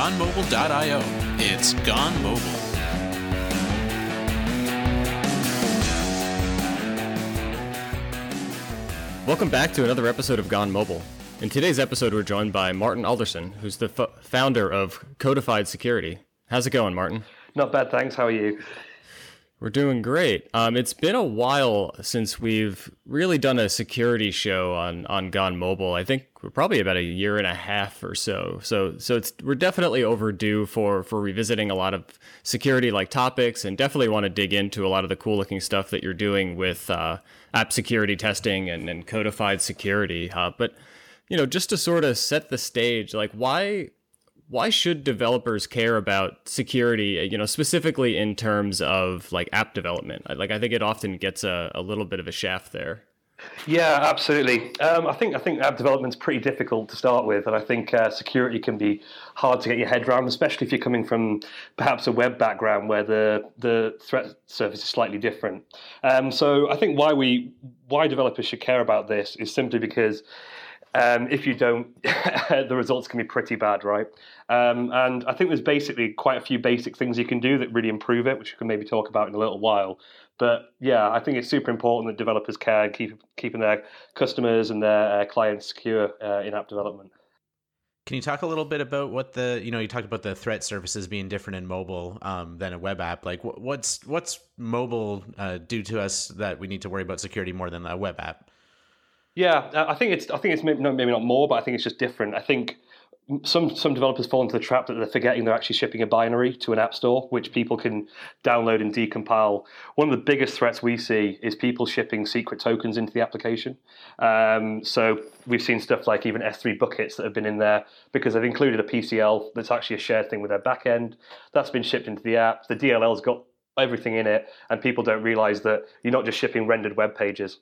gonemobile.io. It's Gone Mobile. Welcome back to another episode of Gone Mobile. In today's episode, we're joined by Martin Alderson, who's the f- founder of Codified Security. How's it going, Martin? Not bad, thanks. How are you? We're doing great. Um, it's been a while since we've really done a security show on on Gone Mobile. I think we're probably about a year and a half or so. So so it's we're definitely overdue for for revisiting a lot of security like topics, and definitely want to dig into a lot of the cool looking stuff that you're doing with uh, app security testing and, and codified security. Uh, but you know, just to sort of set the stage, like why why should developers care about security you know specifically in terms of like app development like i think it often gets a, a little bit of a shaft there yeah absolutely um, i think i think app development's pretty difficult to start with and i think uh, security can be hard to get your head around especially if you're coming from perhaps a web background where the the threat surface is slightly different um, so i think why we why developers should care about this is simply because um, if you don't, the results can be pretty bad, right? Um, and I think there's basically quite a few basic things you can do that really improve it, which we can maybe talk about in a little while. But yeah, I think it's super important that developers care and keep keeping their customers and their uh, clients secure uh, in app development. Can you talk a little bit about what the you know you talked about the threat surfaces being different in mobile um, than a web app? Like what's what's mobile uh, do to us that we need to worry about security more than a web app? Yeah, I think it's I think it's maybe not, maybe not more, but I think it's just different. I think some some developers fall into the trap that they're forgetting they're actually shipping a binary to an app store, which people can download and decompile. One of the biggest threats we see is people shipping secret tokens into the application. Um, so we've seen stuff like even S3 buckets that have been in there because they've included a PCL that's actually a shared thing with their backend. That's been shipped into the app. The DLL's got everything in it, and people don't realize that you're not just shipping rendered web pages.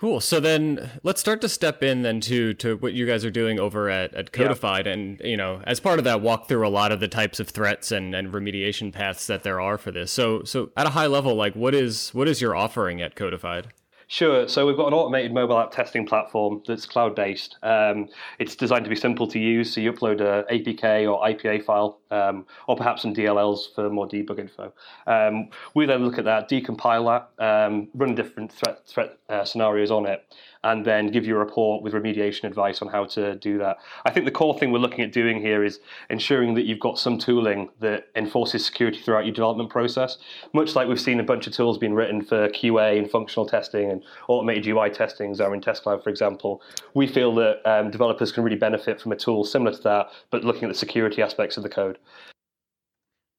Cool. So then let's start to step in then to to what you guys are doing over at, at Codified yeah. and you know, as part of that walk through a lot of the types of threats and, and remediation paths that there are for this. So so at a high level, like what is what is your offering at Codified? Sure. So we've got an automated mobile app testing platform that's cloud based. Um, it's designed to be simple to use. So you upload a APK or IPA file, um, or perhaps some DLLs for more debug info. Um, we then look at that, decompile that, um, run different threat threat uh, scenarios on it, and then give you a report with remediation advice on how to do that. I think the core thing we're looking at doing here is ensuring that you've got some tooling that enforces security throughout your development process, much like we've seen a bunch of tools being written for QA and functional testing and automated UI testing, Xamarin in Test Cloud, for example. We feel that um, developers can really benefit from a tool similar to that, but looking at the security aspects of the code.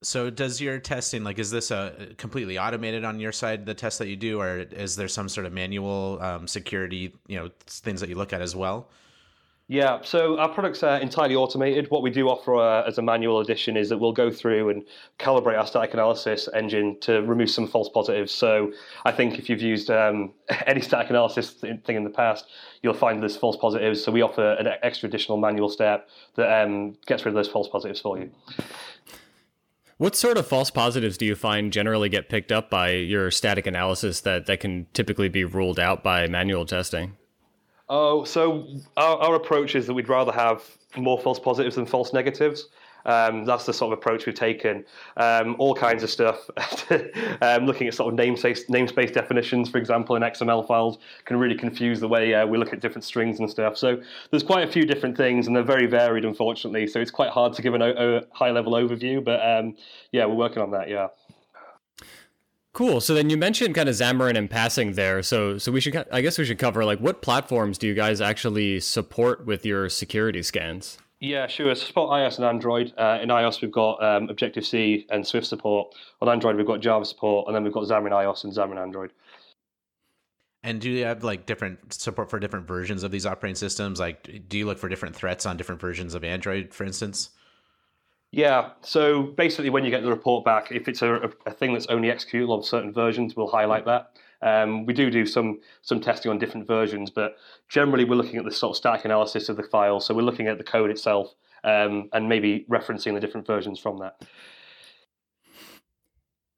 So does your testing like is this a completely automated on your side the test that you do or is there some sort of manual um, security you know things that you look at as well? Yeah, so our products are entirely automated. What we do offer uh, as a manual addition is that we'll go through and calibrate our static analysis engine to remove some false positives. So I think if you've used um, any static analysis thing in the past, you'll find there's false positives. So we offer an extra additional manual step that um, gets rid of those false positives for you. What sort of false positives do you find generally get picked up by your static analysis that, that can typically be ruled out by manual testing? Oh, so our, our approach is that we'd rather have more false positives than false negatives. Um, that's the sort of approach we've taken. Um, all kinds of stuff. um, looking at sort of namespace, namespace definitions, for example, in XML files can really confuse the way uh, we look at different strings and stuff. So there's quite a few different things, and they're very varied, unfortunately. So it's quite hard to give an, a high-level overview. But um, yeah, we're working on that. Yeah. Cool. So then you mentioned kind of Xamarin in passing there. So so we should I guess we should cover like what platforms do you guys actually support with your security scans? Yeah, sure. So support iOS and Android. Uh, in iOS, we've got um, Objective C and Swift support. On Android, we've got Java support, and then we've got Xamarin iOS and Xamarin Android. And do you have like different support for different versions of these operating systems? Like, do you look for different threats on different versions of Android, for instance? Yeah. So basically, when you get the report back, if it's a, a thing that's only executable on certain versions, we'll highlight that. Um, we do do some some testing on different versions, but generally we're looking at the sort of static analysis of the file. So we're looking at the code itself um, and maybe referencing the different versions from that.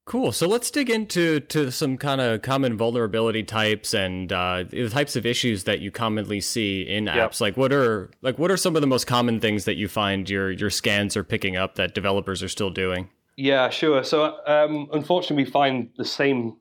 Cool. So let's dig into to some kind of common vulnerability types and uh, the types of issues that you commonly see in apps. Yep. Like what are like what are some of the most common things that you find your your scans are picking up that developers are still doing? Yeah, sure. So um, unfortunately, we find the same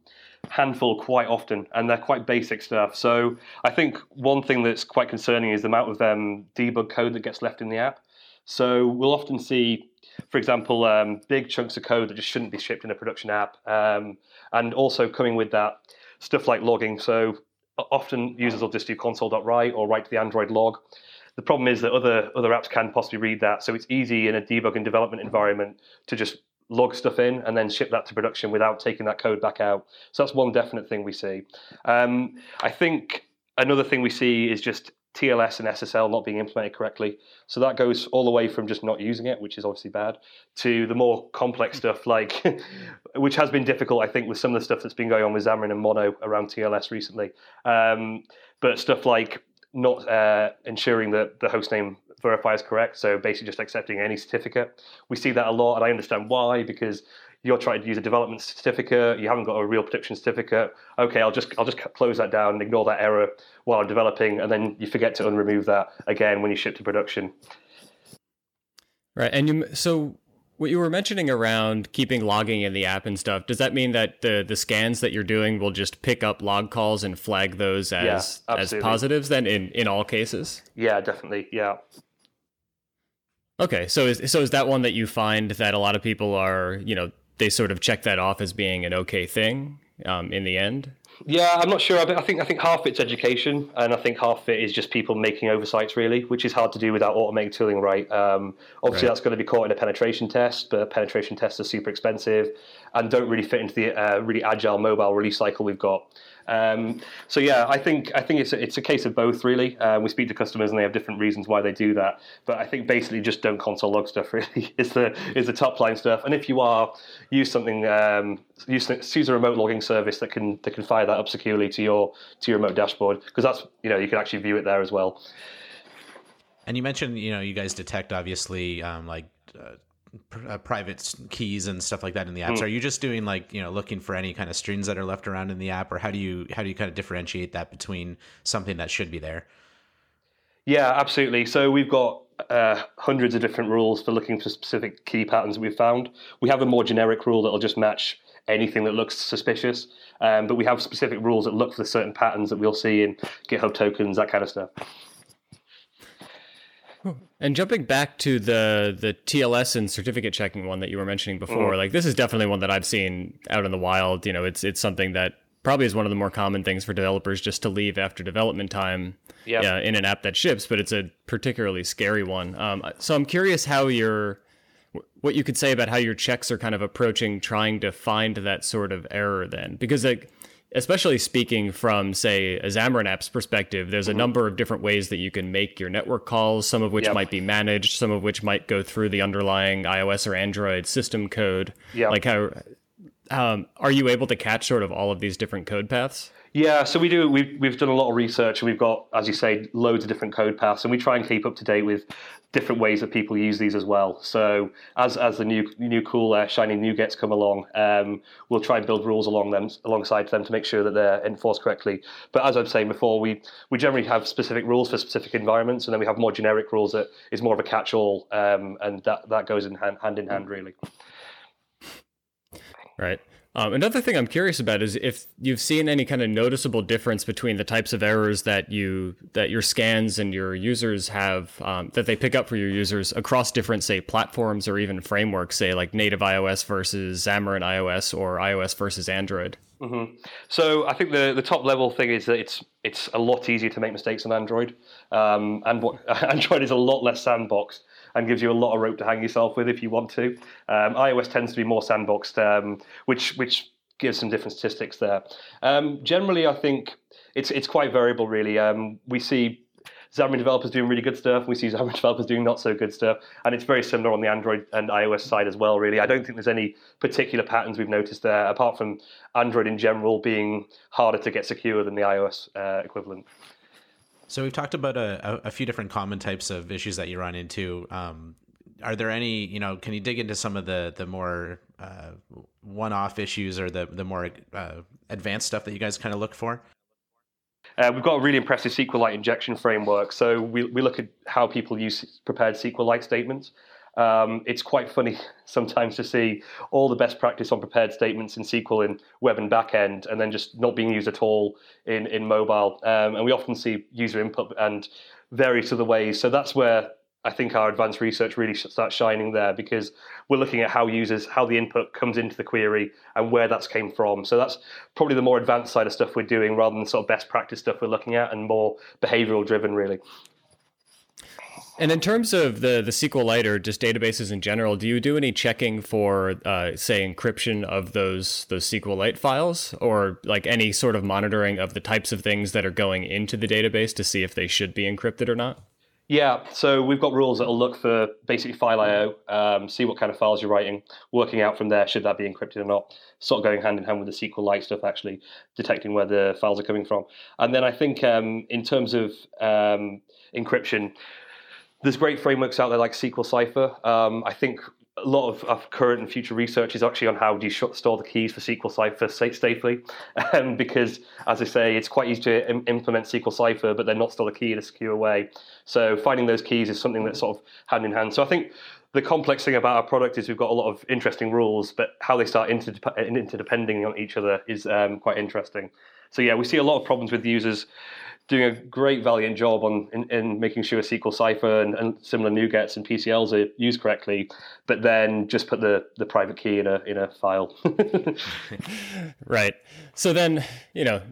handful quite often, and they're quite basic stuff. So I think one thing that's quite concerning is the amount of um, debug code that gets left in the app. So we'll often see for example, um, big chunks of code that just shouldn't be shipped in a production app. Um, and also coming with that, stuff like logging. So often users will just do console.write or write to the Android log. The problem is that other other apps can possibly read that, so it's easy in a debug and development environment to just log stuff in and then ship that to production without taking that code back out. So that's one definite thing we see. Um, I think another thing we see is just TLS and SSL not being implemented correctly. So that goes all the way from just not using it, which is obviously bad, to the more complex stuff like, which has been difficult, I think, with some of the stuff that's been going on with Xamarin and Mono around TLS recently. Um, but stuff like not uh, ensuring that the hostname verifier is correct, so basically just accepting any certificate. We see that a lot, and I understand why because you're trying to use a development certificate, you haven't got a real production certificate. Okay, I'll just I'll just close that down and ignore that error while I'm developing, and then you forget to unremove that again when you ship to production. Right, and you so what you were mentioning around keeping logging in the app and stuff does that mean that the the scans that you're doing will just pick up log calls and flag those as yeah, as positives then in in all cases yeah definitely yeah okay so is so is that one that you find that a lot of people are you know they sort of check that off as being an okay thing um, in the end? Yeah, I'm not sure. I think I think half it's education, and I think half it is just people making oversights, really, which is hard to do without automating tooling right. Um, obviously, right. that's going to be caught in a penetration test, but penetration tests are super expensive and don't really fit into the uh, really agile mobile release cycle we've got. Um, so yeah, I think I think it's a, it's a case of both really. Uh, we speak to customers and they have different reasons why they do that. But I think basically just don't console log stuff really is the is the top line stuff. And if you are, use something um, use use a remote logging service that can that can fire that up securely to your to your remote dashboard because that's you know you can actually view it there as well. And you mentioned you know you guys detect obviously um, like. Uh, uh, private keys and stuff like that in the apps. Mm. Are you just doing like you know looking for any kind of strings that are left around in the app, or how do you how do you kind of differentiate that between something that should be there? Yeah, absolutely. So we've got uh, hundreds of different rules for looking for specific key patterns that we've found. We have a more generic rule that'll just match anything that looks suspicious, um, but we have specific rules that look for certain patterns that we'll see in GitHub tokens, that kind of stuff. And jumping back to the the TLS and certificate checking one that you were mentioning before, mm. like this is definitely one that I've seen out in the wild. You know, it's it's something that probably is one of the more common things for developers just to leave after development time yep. yeah, in an app that ships, but it's a particularly scary one. Um, so I'm curious how your what you could say about how your checks are kind of approaching trying to find that sort of error then because like especially speaking from, say, a Xamarin app's perspective, there's a mm-hmm. number of different ways that you can make your network calls, some of which yep. might be managed, some of which might go through the underlying iOS or Android system code. Yeah. Like how um, are you able to catch sort of all of these different code paths? Yeah, so we do. We've we've done a lot of research, and we've got, as you say, loads of different code paths, and we try and keep up to date with different ways that people use these as well. So as as the new new cool uh, shiny NuGets come along, um, we'll try and build rules along them alongside them to make sure that they're enforced correctly. But as I was saying before, we we generally have specific rules for specific environments, and then we have more generic rules that is more of a catch-all, um, and that that goes in hand, hand in hand really. Right. Um, another thing I'm curious about is if you've seen any kind of noticeable difference between the types of errors that you that your scans and your users have um, that they pick up for your users across different, say, platforms or even frameworks, say like native iOS versus Xamarin iOS or iOS versus Android. Mm-hmm. So I think the, the top level thing is that it's it's a lot easier to make mistakes on Android, um, and what, Android is a lot less sandboxed and gives you a lot of rope to hang yourself with if you want to. Um, iOS tends to be more sandboxed, um, which which gives some different statistics there. Um, generally, I think it's it's quite variable. Really, um, we see Xamarin developers doing really good stuff. We see Xamarin developers doing not so good stuff, and it's very similar on the Android and iOS side as well. Really, I don't think there's any particular patterns we've noticed there, apart from Android in general being harder to get secure than the iOS uh, equivalent. So we've talked about a, a, few different common types of issues that you run into. Um, are there any you know can you dig into some of the the more uh, one-off issues or the the more uh, advanced stuff that you guys kind of look for uh, we've got a really impressive SQLite injection framework. So we, we look at how people use prepared SQLite statements. Um, it's quite funny sometimes to see all the best practice on prepared statements in SQL in web and backend, and then just not being used at all in in mobile. Um, and we often see user input and various other ways. So that's where I think our advanced research really starts shining there because we're looking at how users, how the input comes into the query and where that's came from. So that's probably the more advanced side of stuff we're doing rather than sort of best practice stuff we're looking at and more behavioral driven, really. And in terms of the the SQLite or just databases in general, do you do any checking for, uh, say, encryption of those those SQLite files, or like any sort of monitoring of the types of things that are going into the database to see if they should be encrypted or not? Yeah, so we've got rules that'll look for basically file IO, um, see what kind of files you're writing, working out from there should that be encrypted or not. Sort of going hand in hand with the SQLite stuff, actually detecting where the files are coming from. And then I think um, in terms of um, encryption, there's great frameworks out there like SQL Cipher. Um, I think a lot of, of, current and future research is actually on how do you store the keys for SQL Cipher safely, um, because as I say, it's quite easy to Im- implement SQL Cipher, but then not store the key in a secure way. So finding those keys is something that's sort of hand in hand. So I think the complex thing about our product is we've got a lot of interesting rules, but how they start interdepending on each other is um, quite interesting. So yeah, we see a lot of problems with users doing a great valiant job on in, in making sure SQL Cipher and, and, similar NuGets and PCLs are used correctly, but then just put the, the private key in a in a file. right. So then, you know,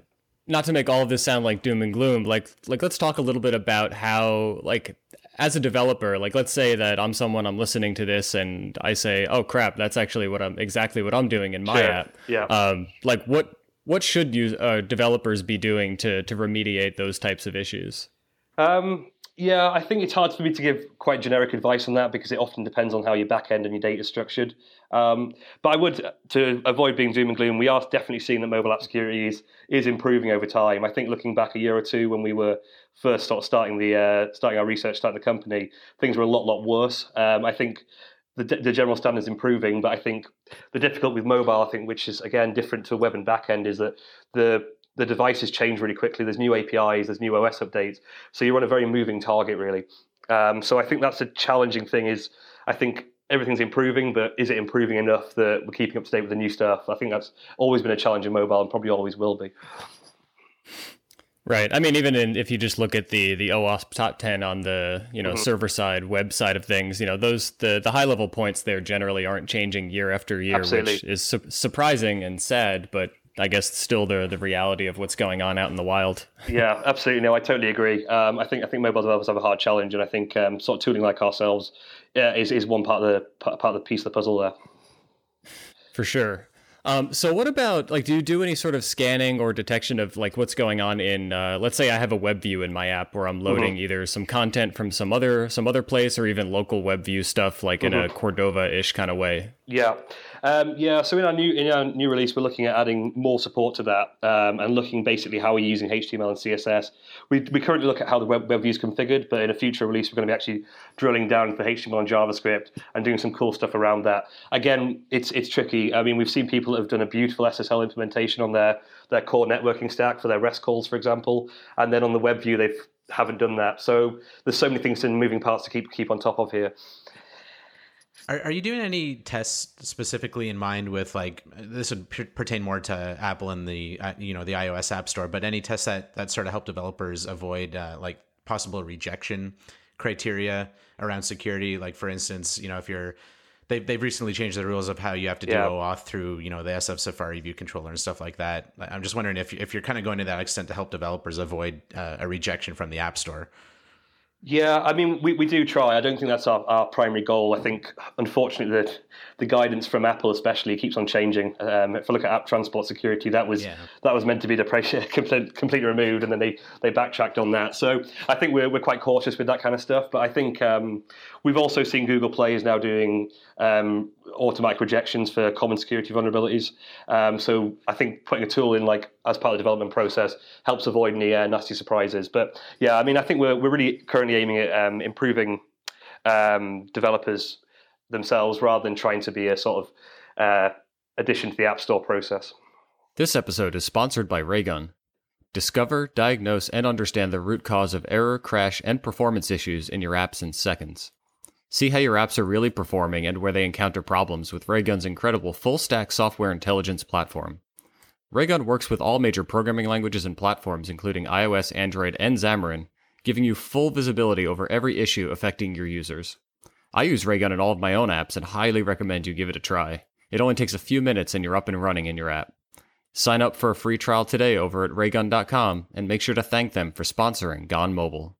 not to make all of this sound like doom and gloom, like like let's talk a little bit about how like as a developer, like let's say that I'm someone I'm listening to this and I say, "Oh crap, that's actually what I'm exactly what I'm doing in my sure. app." Yeah. Um, like what what should you, uh, developers be doing to to remediate those types of issues? Um, yeah, I think it's hard for me to give quite generic advice on that because it often depends on how your backend and your data is structured. Um, but I would, to avoid being doom and gloom, we are definitely seeing that mobile app security is, is improving over time. I think looking back a year or two when we were first sort of starting the uh, starting our research, starting the company, things were a lot lot worse. Um, I think the, the general standards improving, but I think the difficulty with mobile, I think, which is again different to web and backend, is that the the devices change really quickly. There's new APIs, there's new OS updates, so you're on a very moving target, really. Um, so I think that's a challenging thing. Is I think everything's improving, but is it improving enough that we're keeping up to date with the new stuff? I think that's always been a challenge in mobile, and probably always will be. Right. I mean, even in, if you just look at the the OWASP top ten on the you know mm-hmm. server side, web side of things, you know those the the high level points there generally aren't changing year after year, Absolutely. which is su- surprising and sad, but I guess still the the reality of what's going on out in the wild. yeah, absolutely. No, I totally agree. Um, I think I think mobile developers have a hard challenge, and I think um, sort of tooling like ourselves uh, is is one part of the part of the piece of the puzzle there. For sure. Um, so what about like do you do any sort of scanning or detection of like what's going on in uh, let's say I have a web view in my app where I'm loading mm-hmm. either some content from some other some other place or even local web view stuff like mm-hmm. in a mm-hmm. Cordova ish kind of way. Yeah. Um, yeah, so in our new in our new release, we're looking at adding more support to that um, and looking basically how we're using HTML and CSS. We, we currently look at how the web, web view is configured, but in a future release, we're going to be actually drilling down into HTML and JavaScript and doing some cool stuff around that. Again, it's it's tricky. I mean, we've seen people that have done a beautiful SSL implementation on their their core networking stack for their REST calls, for example, and then on the web view they've haven't done that. So there's so many things and moving parts to keep keep on top of here. Are, are you doing any tests specifically in mind with like this would p- pertain more to Apple and the uh, you know the iOS App Store, but any tests that that sort of help developers avoid uh, like possible rejection criteria around security? Like for instance, you know if you're they've they've recently changed the rules of how you have to do yeah. OAuth through you know the SF Safari view controller and stuff like that. I'm just wondering if if you're kind of going to that extent to help developers avoid uh, a rejection from the App Store. Yeah, I mean, we, we do try. I don't think that's our, our primary goal. I think, unfortunately, that the guidance from Apple, especially, keeps on changing. Um, if I look at app transport security, that was yeah. that was meant to be the depreciated, completely removed, and then they, they backtracked on that. So I think we're, we're quite cautious with that kind of stuff. But I think um, we've also seen Google Play is now doing um, automatic rejections for common security vulnerabilities. Um, so I think putting a tool in like as part of the development process helps avoid any uh, nasty surprises. But yeah, I mean, I think we're we're really currently aiming at um, improving um, developers themselves rather than trying to be a sort of uh, addition to the App Store process. This episode is sponsored by Raygun. Discover, diagnose, and understand the root cause of error, crash, and performance issues in your apps in seconds. See how your apps are really performing and where they encounter problems with Raygun's incredible full stack software intelligence platform. Raygun works with all major programming languages and platforms, including iOS, Android, and Xamarin, giving you full visibility over every issue affecting your users. I use Raygun in all of my own apps and highly recommend you give it a try. It only takes a few minutes and you're up and running in your app. Sign up for a free trial today over at raygun.com and make sure to thank them for sponsoring Gone Mobile.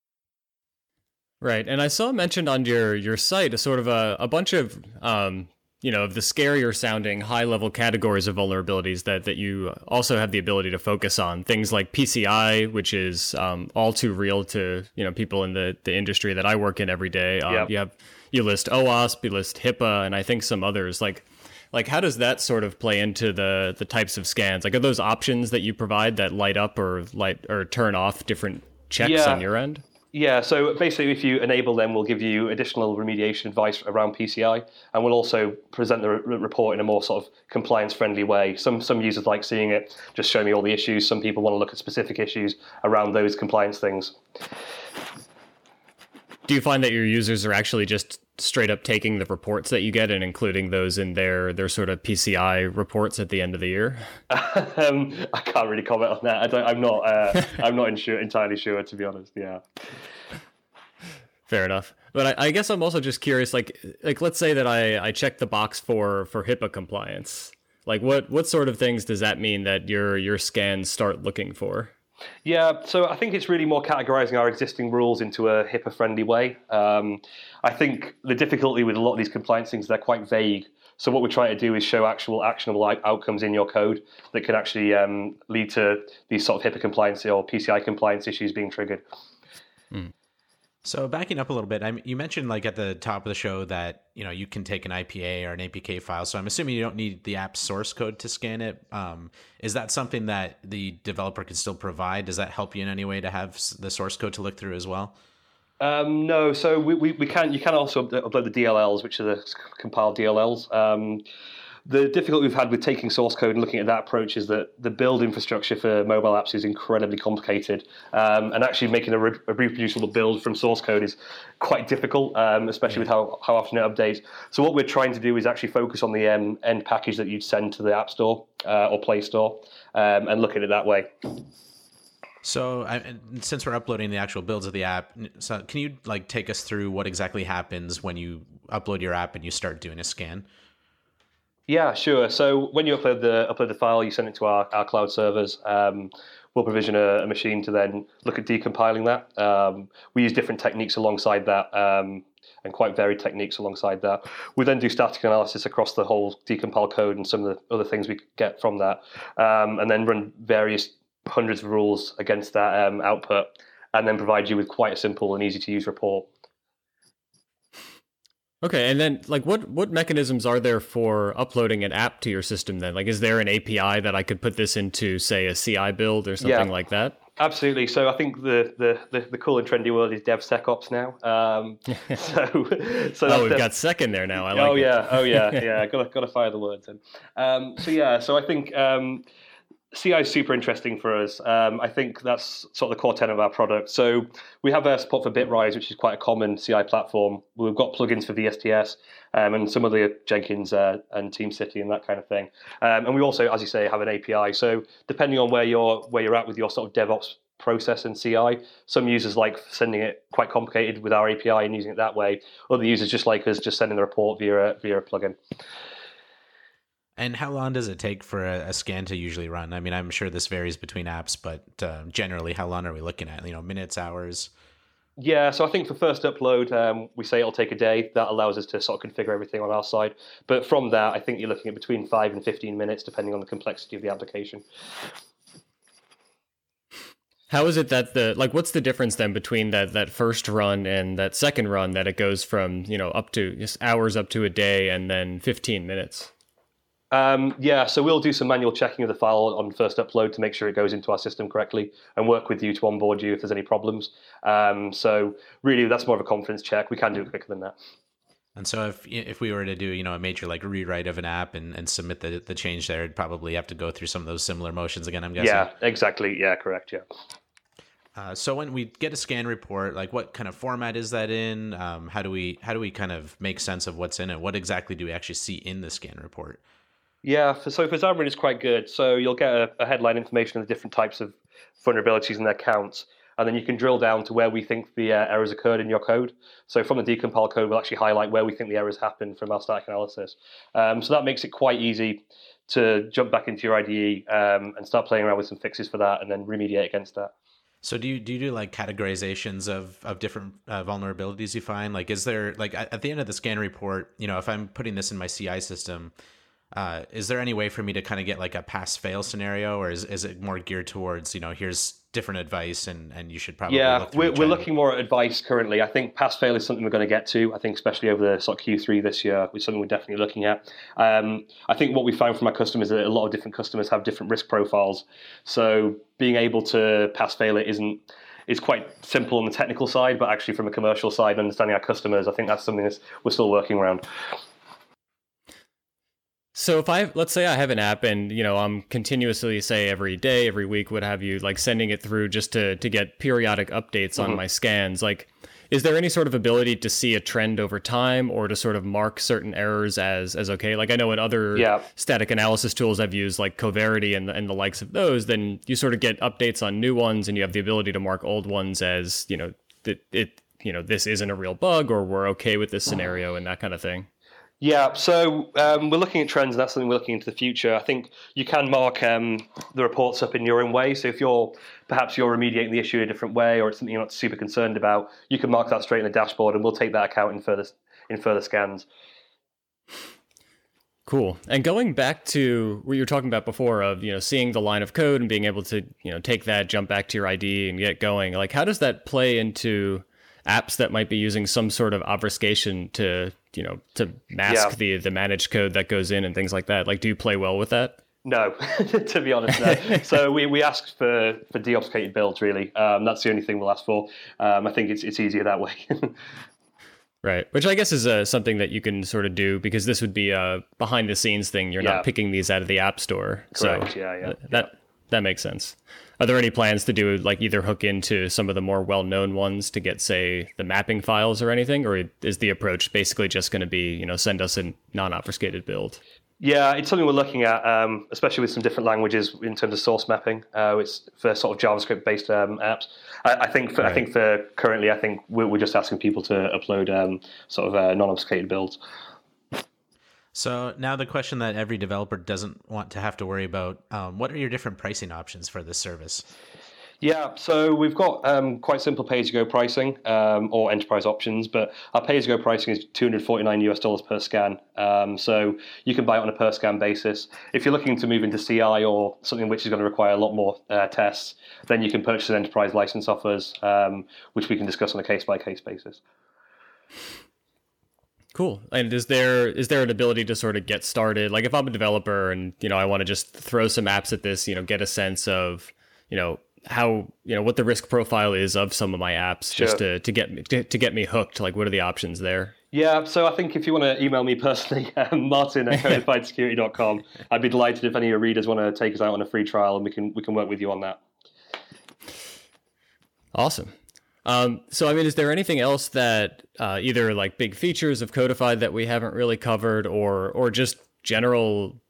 Right, and I saw mentioned on your your site a sort of a, a bunch of um, you know of the scarier sounding high level categories of vulnerabilities that that you also have the ability to focus on things like PCI, which is um, all too real to you know people in the the industry that I work in every day. Um, Yep. You have you list OWASP, you list HIPAA, and I think some others like like how does that sort of play into the the types of scans like are those options that you provide that light up or light or turn off different checks Yeah. on your end Yeah, so basically, if you enable them, we'll give you additional remediation advice around PCI, and we'll also present the re- report in a more sort of compliance-friendly way. Some some users like seeing it, just show me all the issues. Some people want to look at specific issues around those compliance things. do you find that your users are actually just straight up taking the reports that you get and including those in their their sort of PCI reports at the end of the year um, I can't really comment on that. I don't, I'm not. Uh, I'm not insure, entirely sure, to be honest. Yeah. Fair enough. But I, I guess I'm also just curious, like like let's say that I, I check the box for for HIPAA compliance. Like what what sort of things does that mean that your your scans start looking for? Yeah, so I think it's really more categorizing our existing rules into a HIPAA friendly way. Um, I think the difficulty with a lot of these compliance things, they're quite vague. So what we're trying to do is show actual actionable outcomes in your code that can actually um, lead to these sort of HIPAA compliance or PCI compliance issues being triggered. So backing up a little bit, I mean, you mentioned like at the top of the show that you know you can take an IPA or an APK file. So I'm assuming you don't need the app source code to scan it. Um, is that something that the developer can still provide? Does that help you in any way to have the source code to look through as well? Um, no, so we, we, we can you can also upload the DLLs, which are the compiled DLLs. Um, the difficulty we've had with taking source code and looking at that approach is that the build infrastructure for mobile apps is incredibly complicated, um, and actually making a, re- a reproducible build from source code is quite difficult, um, especially with how, how often it updates. So what we're trying to do is actually focus on the um, end package that you'd send to the App Store uh, or Play Store, um, and look at it that way. So, I, since we're uploading the actual builds of the app, so can you like take us through what exactly happens when you upload your app and you start doing a scan? Yeah, sure. So when you upload the upload the file, you send it to our, our cloud servers. Um, we'll provision a, a machine to then look at decompiling that. Um, we use different techniques alongside that, um, and quite varied techniques alongside that. We then do static analysis across the whole decompiled code and some of the other things we get from that, um, and then run various hundreds of rules against that um, output, and then provide you with quite a simple and easy to use report. Okay, and then like what what mechanisms are there for uploading an app to your system then? Like is there an API that I could put this into say a CI build or something Yeah. like that? Absolutely. So I think the, the, the, the cool and trendy world is DevSecOps now. Um, so so Oh, we've got second there now. I like oh it. yeah, oh yeah, yeah. Got to got to fire the words in. Um, so yeah, so I think um, CI is super interesting for us. Um, I think that's sort of the core tenet of our product. So we have a support for Bitrise, which is quite a common CI platform. We've got plugins for VSTS um, and some of the Jenkins uh, and TeamCity and that kind of thing. Um, and we also, as you say, have an API. So depending on where you're where you're at with your sort of DevOps process and CI, some users like sending it quite complicated with our API and using it that way. Other users just like us just sending the report via via a plugin. And how long does it take for a, a scan to usually run? I mean, I'm sure this varies between apps, but uh, generally, how long are we looking at? You know, minutes, hours? Yeah, so I think for first upload, um, we say it'll take a day. That allows us to sort of configure everything on our side. But from that, I think you're looking at between five and 15 minutes, depending on the complexity of the application. How is it that the like what's the difference then between that that first run and that second run that it goes from, you know, up to just hours up to a day and then 15 minutes? Um, yeah, so we'll do some manual checking of the file on first upload to make sure it goes into our system correctly and work with you to onboard you if there's any problems. Um, so really, that's more of a confidence check. We can do it quicker than that. And so if if we were to do you know a major like rewrite of an app and, and submit the, the change there, it'd probably have to go through some of those similar motions again. I'm guessing. Yeah, exactly. Yeah, correct. Yeah. Uh, so when we get a scan report, like what kind of format is that in? Um, how do we how do we kind of make sense of what's in it? What exactly do we actually see in the scan report? Yeah, for, so for Xamarin, it's quite good. So you'll get a, a headline information of the different types of vulnerabilities and their counts, and then you can drill down to where we think the uh, errors occurred in your code. So from the decompile code, we'll actually highlight where we think the errors happened from our static analysis. Um, so that makes it quite easy to jump back into your IDE um, and start playing around with some fixes for that, and then remediate against that. So do you do you do like categorizations of of different uh, vulnerabilities you find? Like, is there like at the end of the scan report, you know, if I'm putting this in my CI system, uh, is there any way for me to kind of get like a pass fail scenario, or is, is it more geared towards you know here's different advice and and you should probably yeah we're, we're looking more at advice currently. I think pass fail is something we're going to get to. I think especially over the sort of Q3 this year, is something we're definitely looking at. Um, I think what we found from our customers is that a lot of different customers have different risk profiles, so being able to pass fail it isn't is quite simple on the technical side, but actually from a commercial side, understanding our customers, I think that's something that we're still working around. So if I let's say I have an app and you know I'm continuously say every day, every week, what have you, like sending it through just to to get periodic updates mm-hmm. on my scans, like is there any sort of ability to see a trend over time or to sort of mark certain errors as as okay? Like I know in other yeah. static analysis tools I've used like Coverity and the, and the likes of those, then you sort of get updates on new ones and you have the ability to mark old ones as, you know, that it you know, this isn't a real bug or we're okay with this scenario and that kind of thing. Yeah, so um, we're looking at trends, and that's something we're looking into the future. I think you can mark um, the reports up in your own way. So if you're perhaps you're remediating the issue in a different way, or it's something you're not super concerned about, you can mark that straight in the dashboard, and we'll take that account in further in further scans. Cool. And going back to what you were talking about before of, you know, seeing the line of code and being able to, you know, take that, jump back to your ID and get going. Like how does that play into apps that might be using some sort of obfuscation to you know to mask yeah. the the managed code that goes in and things like that. Like do you play well with that? No to be honest no. So we, we ask for for deobfuscated builds really. Um, that's the only thing we'll ask for. Um, i think it's it's easier that way. Right which i guess is uh, something that you can sort of do because this would be a behind the scenes thing. You're yeah. not picking these out of the app store. Correct. so yeah yeah. that yeah. that makes sense are there any plans to do like either hook into some of the more well-known ones to get say the mapping files or anything or is the approach basically just going to be you know send us a non-obfuscated build yeah, it's something we're looking at, um, especially with some different languages in terms of source mapping. Uh, it's for sort of JavaScript-based um, apps. I, I, think for, right. I think for currently, I think we're, we're just asking people to upload um, sort of uh, non-obfuscated builds. So now the question that every developer doesn't want to have to worry about: um, What are your different pricing options for this service? Yeah, so we've got um, quite simple pay-as-you-go pricing um, or enterprise options, but our pay-as-you-go pricing is 249 US dollars per scan. Um, so you can buy it on a per scan basis. If you're looking to move into CI or something which is going to require a lot more uh, tests, then you can purchase an enterprise license offers, um, which we can discuss on a case-by-case basis. Cool. And is there is there an ability to sort of get started? Like if I'm a developer and you know I want to just throw some apps at this, you know, get a sense of you know how you know what the risk profile is of some of my apps, sure. just to to get me to, to, get me hooked. Like what are the options there? Yeah, so I think if you want to email me personally, um, Martin at codifiedsecurity.com, I'd be delighted if any of your readers want to take us out on a free trial and we can we can work with you on that. Awesome. Um, so, I mean, is there anything else that uh, either like big features of Codified that we haven't really covered, or or just general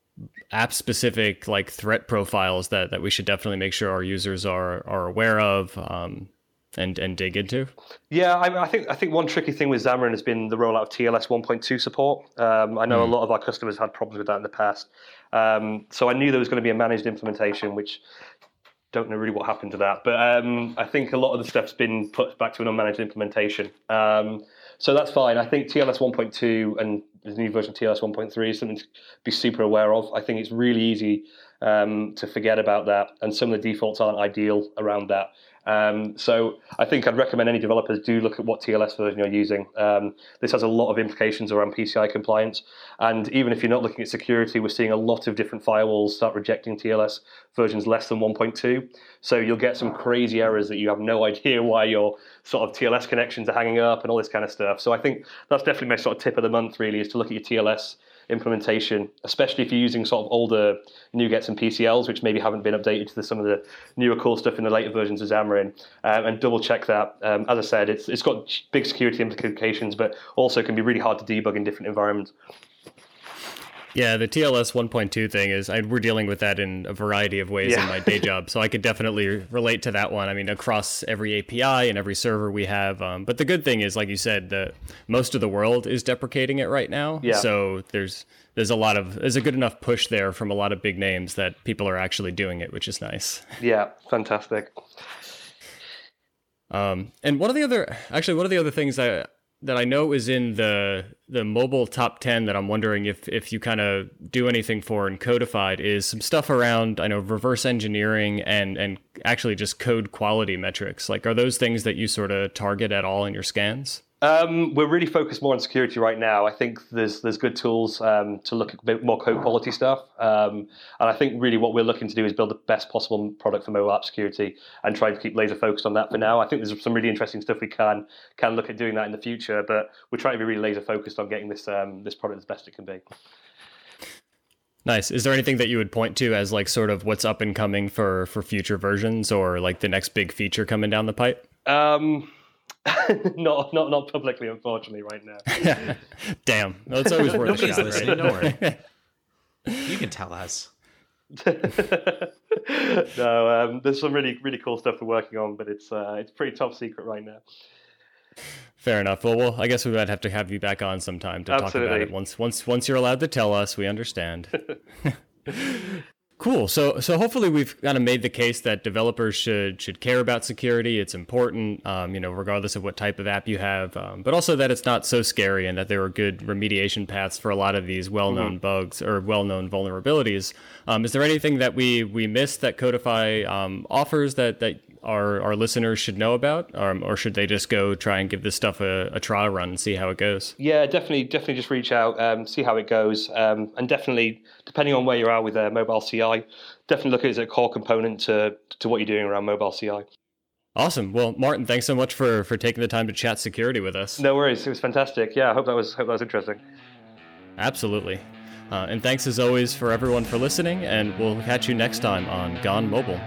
app specific like threat profiles that that we should definitely make sure our users are are aware of um, and and dig into? Yeah, I, I, think I think one tricky thing with Xamarin has been the rollout of TLS 1.2 support. Um, I know mm. a lot of our customers had problems with that in the past, um, so I knew there was going to be a managed implementation, which don't know really what happened to that, but um, I think a lot of the stuff's been put back to an unmanaged implementation. Um, so that's fine. I think TLS 1.2 and the new version of TLS 1.3 is something to be super aware of. I think it's really easy um, to forget about that, and some of the defaults aren't ideal around that. Um, so I think I'd recommend any developers do look at what TLS version you're using. Um, this has a lot of implications around PCI compliance, and even if you're not looking at security, we're seeing a lot of different firewalls start rejecting TLS versions less than 1.2. So you'll get some crazy errors that you have no idea why your sort of TLS connections are hanging up and all this kind of stuff. So I think that's definitely my sort of tip of the month. Really, is to look at your TLS implementation, especially if you're using sort of older NuGets and PCLs, which maybe haven't been updated to some of the newer cool stuff in the later versions of Xamarin, um, and double check that. Um, as I said, it's it's got big security implications, but also can be really hard to debug in different environments. Yeah, the TLS 1.2 thing is I, we're dealing with that in a variety of ways yeah. in my day job, so I could definitely relate to that one. I mean, across every API and every server we have. Um, but the good thing is, like you said, that most of the world is deprecating it right now. Yeah. So there's there's a lot of there's a good enough push there from a lot of big names that people are actually doing it, which is nice. Yeah, fantastic. Um, and one of the other, actually, one of the other things that that I know is in the the mobile top 10 that I'm wondering if if you kind of do anything for in codified is some stuff around I know reverse engineering and and actually just code quality metrics. Like are those things that you sort of target at all in your scans um, we're really focused more on security right now. I think there's there's good tools um, to look at a bit more code quality stuff, um, and I think really what we're looking to do is build the best possible product for mobile app security and try to keep laser focused on that for now. I think there's some really interesting stuff we can can look at doing that in the future, but we're trying to be really laser focused on getting this um, this product as best it can be. Nice. Is there anything that you would point to as like sort of what's up and coming for for future versions or like the next big feature coming down the pipe? Um, not not not publicly, unfortunately, right now. Damn, well, it's always worth a shot. Listening, Don't worry. You can tell us. no, um, there's some really really cool stuff we're working on, but it's uh, it's pretty top secret right now. Fair enough. Well, well, I guess we might have to have you back on sometime to Absolutely. talk about it. Once once once you're allowed to tell us, we understand. Cool. So so hopefully we've kind of made the case that developers should should care about security. It's important, um, you know, regardless of what type of app you have, um, but also that it's not so scary and that there are good remediation paths for a lot of these well-known mm-hmm. bugs or well-known vulnerabilities. Um, is there anything that we we missed that Codify um, offers that that our our listeners should know about, um, or should they just go try and give this stuff a, a, trial run and see how it goes? Yeah, definitely, definitely just reach out, um, see how it goes, um, and definitely depending on where you are with uh, mobile CI, definitely look at it as a core component to to what you're doing around mobile CI. Awesome. Well, Martin, thanks so much for for taking the time to chat security with us. No worries. It was fantastic. Yeah, I hope that was hope that was interesting. Absolutely. Uh, and thanks as always for everyone for listening, and we'll catch you next time on Gone Mobile.